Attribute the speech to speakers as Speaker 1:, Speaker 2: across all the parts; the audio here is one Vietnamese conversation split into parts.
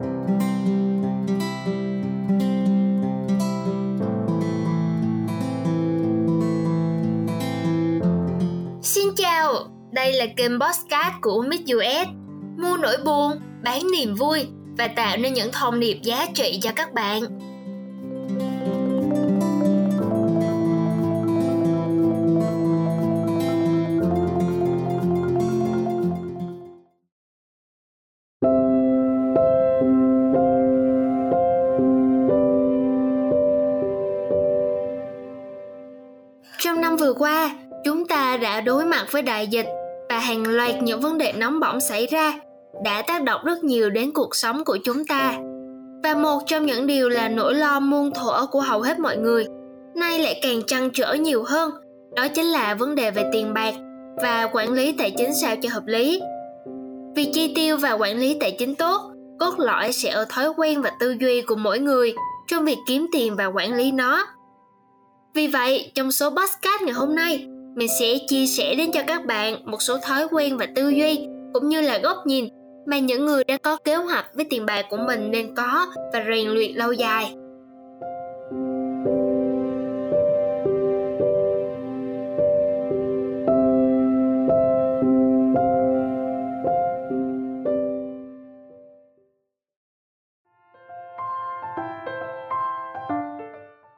Speaker 1: Xin chào, đây là kênh Postcard của Mid US. Mua nỗi buồn, bán niềm vui và tạo nên những thông điệp giá trị cho các bạn. Trong năm vừa qua, chúng ta đã đối mặt với đại dịch và hàng loạt những vấn đề nóng bỏng xảy ra đã tác động rất nhiều đến cuộc sống của chúng ta. Và một trong những điều là nỗi lo muôn thuở của hầu hết mọi người, nay lại càng trăn trở nhiều hơn, đó chính là vấn đề về tiền bạc và quản lý tài chính sao cho hợp lý. Vì chi tiêu và quản lý tài chính tốt, cốt lõi sẽ ở thói quen và tư duy của mỗi người trong việc kiếm tiền và quản lý nó vì vậy, trong số podcast ngày hôm nay, mình sẽ chia sẻ đến cho các bạn một số thói quen và tư duy cũng như là góc nhìn mà những người đã có kế hoạch với tiền bạc của mình nên có và rèn luyện lâu dài.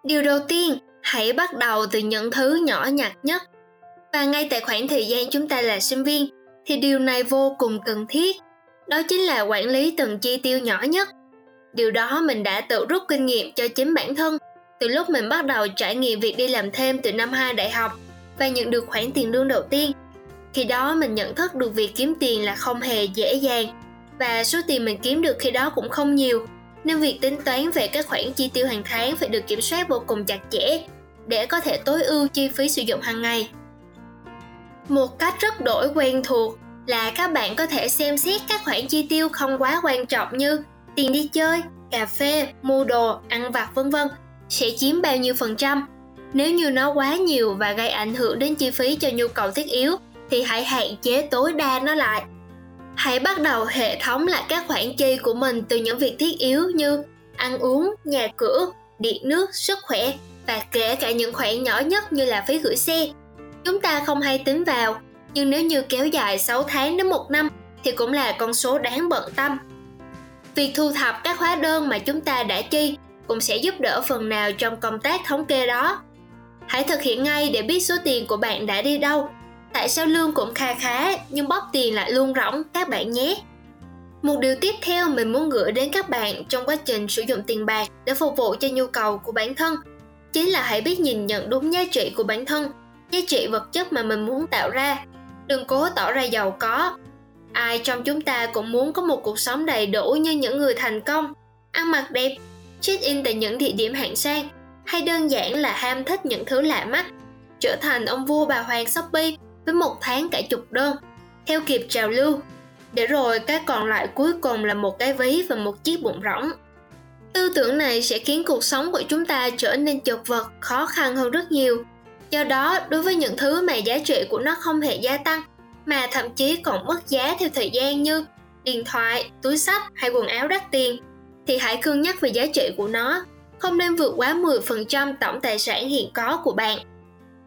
Speaker 1: Điều đầu tiên hãy bắt đầu từ những thứ nhỏ nhặt nhất. Và ngay tại khoảng thời gian chúng ta là sinh viên, thì điều này vô cùng cần thiết. Đó chính là quản lý từng chi tiêu nhỏ nhất. Điều đó mình đã tự rút kinh nghiệm cho chính bản thân từ lúc mình bắt đầu trải nghiệm việc đi làm thêm từ năm 2 đại học và nhận được khoản tiền lương đầu tiên. Khi đó mình nhận thức được việc kiếm tiền là không hề dễ dàng và số tiền mình kiếm được khi đó cũng không nhiều nên việc tính toán về các khoản chi tiêu hàng tháng phải được kiểm soát vô cùng chặt chẽ để có thể tối ưu chi phí sử dụng hàng ngày. Một cách rất đổi quen thuộc là các bạn có thể xem xét các khoản chi tiêu không quá quan trọng như tiền đi chơi, cà phê, mua đồ, ăn vặt vân vân sẽ chiếm bao nhiêu phần trăm. Nếu như nó quá nhiều và gây ảnh hưởng đến chi phí cho nhu cầu thiết yếu thì hãy hạn chế tối đa nó lại. Hãy bắt đầu hệ thống lại các khoản chi của mình từ những việc thiết yếu như ăn uống, nhà cửa, điện nước, sức khỏe và kể cả những khoản nhỏ nhất như là phí gửi xe. Chúng ta không hay tính vào, nhưng nếu như kéo dài 6 tháng đến 1 năm thì cũng là con số đáng bận tâm. Việc thu thập các hóa đơn mà chúng ta đã chi cũng sẽ giúp đỡ phần nào trong công tác thống kê đó. Hãy thực hiện ngay để biết số tiền của bạn đã đi đâu. Tại sao lương cũng kha khá, nhưng bóp tiền lại luôn rỗng, các bạn nhé. Một điều tiếp theo mình muốn gửi đến các bạn trong quá trình sử dụng tiền bạc để phục vụ cho nhu cầu của bản thân, chính là hãy biết nhìn nhận đúng giá trị của bản thân, giá trị vật chất mà mình muốn tạo ra. Đừng cố tỏ ra giàu có. Ai trong chúng ta cũng muốn có một cuộc sống đầy đủ như những người thành công, ăn mặc đẹp, check in tại những địa điểm hạng sang, hay đơn giản là ham thích những thứ lạ mắt, trở thành ông vua bà hoàng shopee với một tháng cả chục đơn, theo kịp trào lưu. Để rồi cái còn lại cuối cùng là một cái ví và một chiếc bụng rỗng. Tư tưởng này sẽ khiến cuộc sống của chúng ta trở nên chật vật, khó khăn hơn rất nhiều. Do đó, đối với những thứ mà giá trị của nó không hề gia tăng, mà thậm chí còn mất giá theo thời gian như điện thoại, túi sách hay quần áo đắt tiền, thì hãy cân nhắc về giá trị của nó. Không nên vượt quá 10% tổng tài sản hiện có của bạn.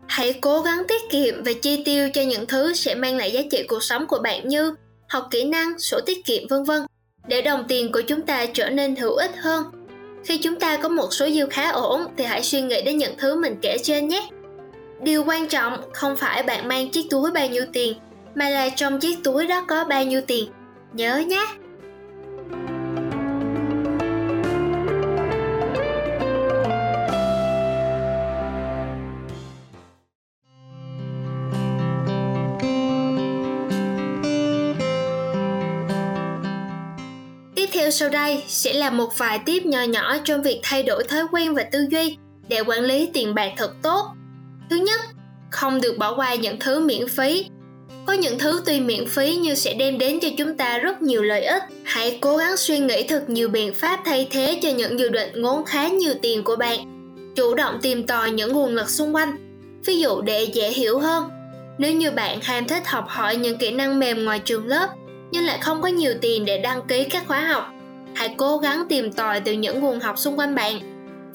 Speaker 1: Hãy cố gắng tiết kiệm và chi tiêu cho những thứ sẽ mang lại giá trị cuộc sống của bạn như học kỹ năng, sổ tiết kiệm vân vân để đồng tiền của chúng ta trở nên hữu ích hơn. Khi chúng ta có một số dư khá ổn thì hãy suy nghĩ đến những thứ mình kể trên nhé. Điều quan trọng không phải bạn mang chiếc túi bao nhiêu tiền mà là trong chiếc túi đó có bao nhiêu tiền. Nhớ nhé! Tiếp theo sau đây sẽ là một vài tiếp nhỏ nhỏ trong việc thay đổi thói quen và tư duy để quản lý tiền bạc thật tốt. Thứ nhất, không được bỏ qua những thứ miễn phí. Có những thứ tuy miễn phí nhưng sẽ đem đến cho chúng ta rất nhiều lợi ích. Hãy cố gắng suy nghĩ thật nhiều biện pháp thay thế cho những dự định ngốn khá nhiều tiền của bạn. Chủ động tìm tòi những nguồn lực xung quanh. Ví dụ để dễ hiểu hơn, nếu như bạn ham thích học hỏi những kỹ năng mềm ngoài trường lớp nhưng lại không có nhiều tiền để đăng ký các khóa học hãy cố gắng tìm tòi từ những nguồn học xung quanh bạn.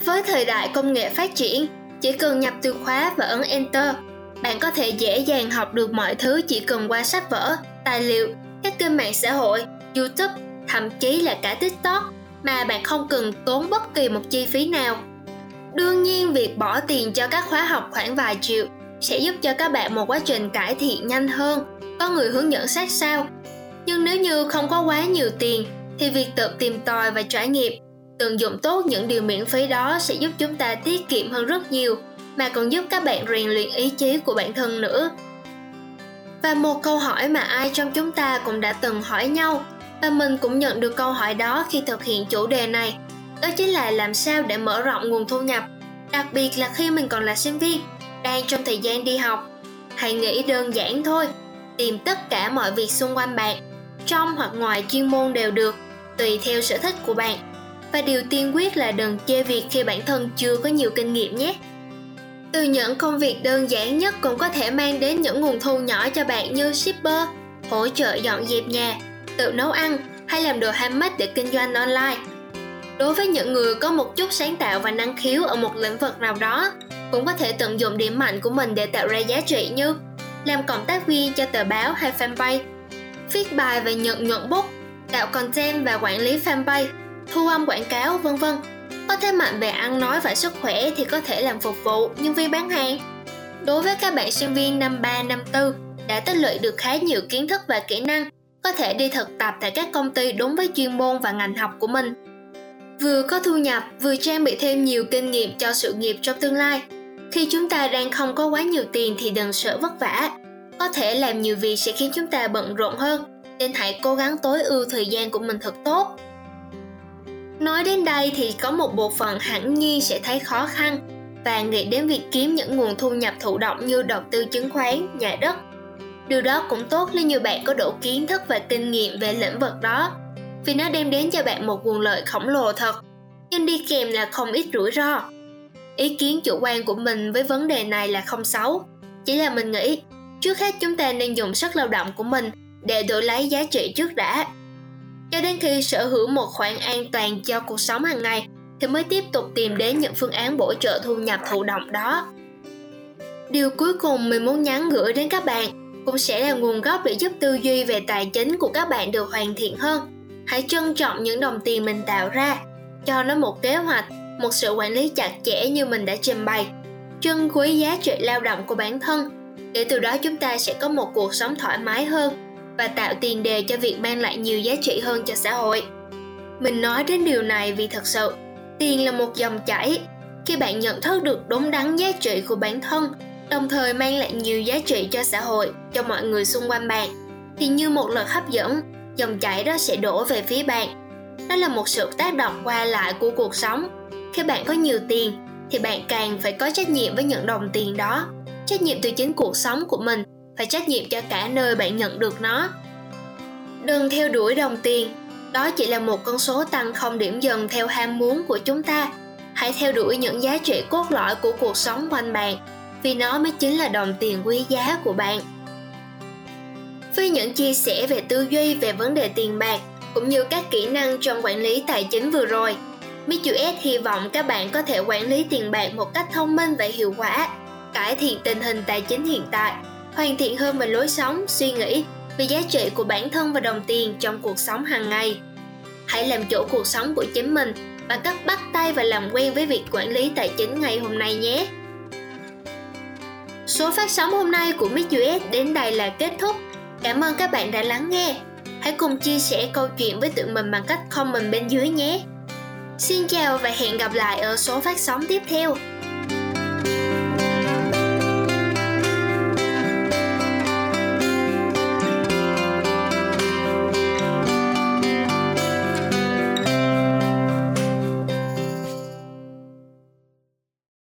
Speaker 1: Với thời đại công nghệ phát triển, chỉ cần nhập từ khóa và ấn Enter, bạn có thể dễ dàng học được mọi thứ chỉ cần qua sách vở, tài liệu, các kênh mạng xã hội, YouTube, thậm chí là cả TikTok mà bạn không cần tốn bất kỳ một chi phí nào. Đương nhiên, việc bỏ tiền cho các khóa học khoảng vài triệu sẽ giúp cho các bạn một quá trình cải thiện nhanh hơn, có người hướng dẫn sát sao. Nhưng nếu như không có quá nhiều tiền, thì việc tự tìm tòi và trải nghiệm, tận dụng tốt những điều miễn phí đó sẽ giúp chúng ta tiết kiệm hơn rất nhiều, mà còn giúp các bạn rèn luyện ý chí của bản thân nữa. Và một câu hỏi mà ai trong chúng ta cũng đã từng hỏi nhau, và mình cũng nhận được câu hỏi đó khi thực hiện chủ đề này, đó chính là làm sao để mở rộng nguồn thu nhập, đặc biệt là khi mình còn là sinh viên, đang trong thời gian đi học. Hãy nghĩ đơn giản thôi, tìm tất cả mọi việc xung quanh bạn trong hoặc ngoài chuyên môn đều được, tùy theo sở thích của bạn. Và điều tiên quyết là đừng chê việc khi bản thân chưa có nhiều kinh nghiệm nhé. Từ những công việc đơn giản nhất cũng có thể mang đến những nguồn thu nhỏ cho bạn như shipper, hỗ trợ dọn dẹp nhà, tự nấu ăn hay làm đồ handmade để kinh doanh online. Đối với những người có một chút sáng tạo và năng khiếu ở một lĩnh vực nào đó, cũng có thể tận dụng điểm mạnh của mình để tạo ra giá trị như làm cộng tác viên cho tờ báo hay fanpage viết bài và nhận nhuận bút tạo content và quản lý fanpage thu âm quảng cáo vân vân. Có thế mạnh về ăn nói và sức khỏe thì có thể làm phục vụ nhân viên bán hàng. Đối với các bạn sinh viên năm 3, năm 4 đã tích lũy được khá nhiều kiến thức và kỹ năng có thể đi thực tập tại các công ty đúng với chuyên môn và ngành học của mình. Vừa có thu nhập vừa trang bị thêm nhiều kinh nghiệm cho sự nghiệp trong tương lai. Khi chúng ta đang không có quá nhiều tiền thì đừng sợ vất vả có thể làm nhiều việc sẽ khiến chúng ta bận rộn hơn. Nên hãy cố gắng tối ưu thời gian của mình thật tốt. Nói đến đây thì có một bộ phận hẳn nhiên sẽ thấy khó khăn và nghĩ đến việc kiếm những nguồn thu nhập thụ động như đầu tư chứng khoán, nhà đất. Điều đó cũng tốt nếu như bạn có đủ kiến thức và kinh nghiệm về lĩnh vực đó, vì nó đem đến cho bạn một nguồn lợi khổng lồ thật, nhưng đi kèm là không ít rủi ro. Ý kiến chủ quan của mình với vấn đề này là không xấu, chỉ là mình nghĩ trước hết, chúng ta nên dùng sức lao động của mình để đổi lấy giá trị trước đã. Cho đến khi sở hữu một khoản an toàn cho cuộc sống hàng ngày, thì mới tiếp tục tìm đến những phương án bổ trợ thu nhập thụ động đó. Điều cuối cùng mình muốn nhắn gửi đến các bạn cũng sẽ là nguồn gốc để giúp tư duy về tài chính của các bạn được hoàn thiện hơn. Hãy trân trọng những đồng tiền mình tạo ra, cho nó một kế hoạch, một sự quản lý chặt chẽ như mình đã trình bày. Trân quý giá trị lao động của bản thân để từ đó chúng ta sẽ có một cuộc sống thoải mái hơn và tạo tiền đề cho việc mang lại nhiều giá trị hơn cho xã hội. Mình nói đến điều này vì thật sự, tiền là một dòng chảy. Khi bạn nhận thức được đúng đắn giá trị của bản thân, đồng thời mang lại nhiều giá trị cho xã hội, cho mọi người xung quanh bạn, thì như một lực hấp dẫn, dòng chảy đó sẽ đổ về phía bạn. Đó là một sự tác động qua lại của cuộc sống. Khi bạn có nhiều tiền, thì bạn càng phải có trách nhiệm với những đồng tiền đó trách nhiệm từ chính cuộc sống của mình và trách nhiệm cho cả nơi bạn nhận được nó. Đừng theo đuổi đồng tiền, đó chỉ là một con số tăng không điểm dần theo ham muốn của chúng ta. Hãy theo đuổi những giá trị cốt lõi của cuộc sống quanh bạn, vì nó mới chính là đồng tiền quý giá của bạn. Với những chia sẻ về tư duy về vấn đề tiền bạc, cũng như các kỹ năng trong quản lý tài chính vừa rồi MidUS hy vọng các bạn có thể quản lý tiền bạc một cách thông minh và hiệu quả cải thiện tình hình tài chính hiện tại, hoàn thiện hơn về lối sống, suy nghĩ về giá trị của bản thân và đồng tiền trong cuộc sống hàng ngày. Hãy làm chủ cuộc sống của chính mình bằng cách bắt tay và làm quen với việc quản lý tài chính ngày hôm nay nhé. Số phát sóng hôm nay của Miss US đến đây là kết thúc. Cảm ơn các bạn đã lắng nghe. Hãy cùng chia sẻ câu chuyện với tụi mình bằng cách comment bên dưới nhé. Xin chào và hẹn gặp lại ở số phát sóng tiếp theo.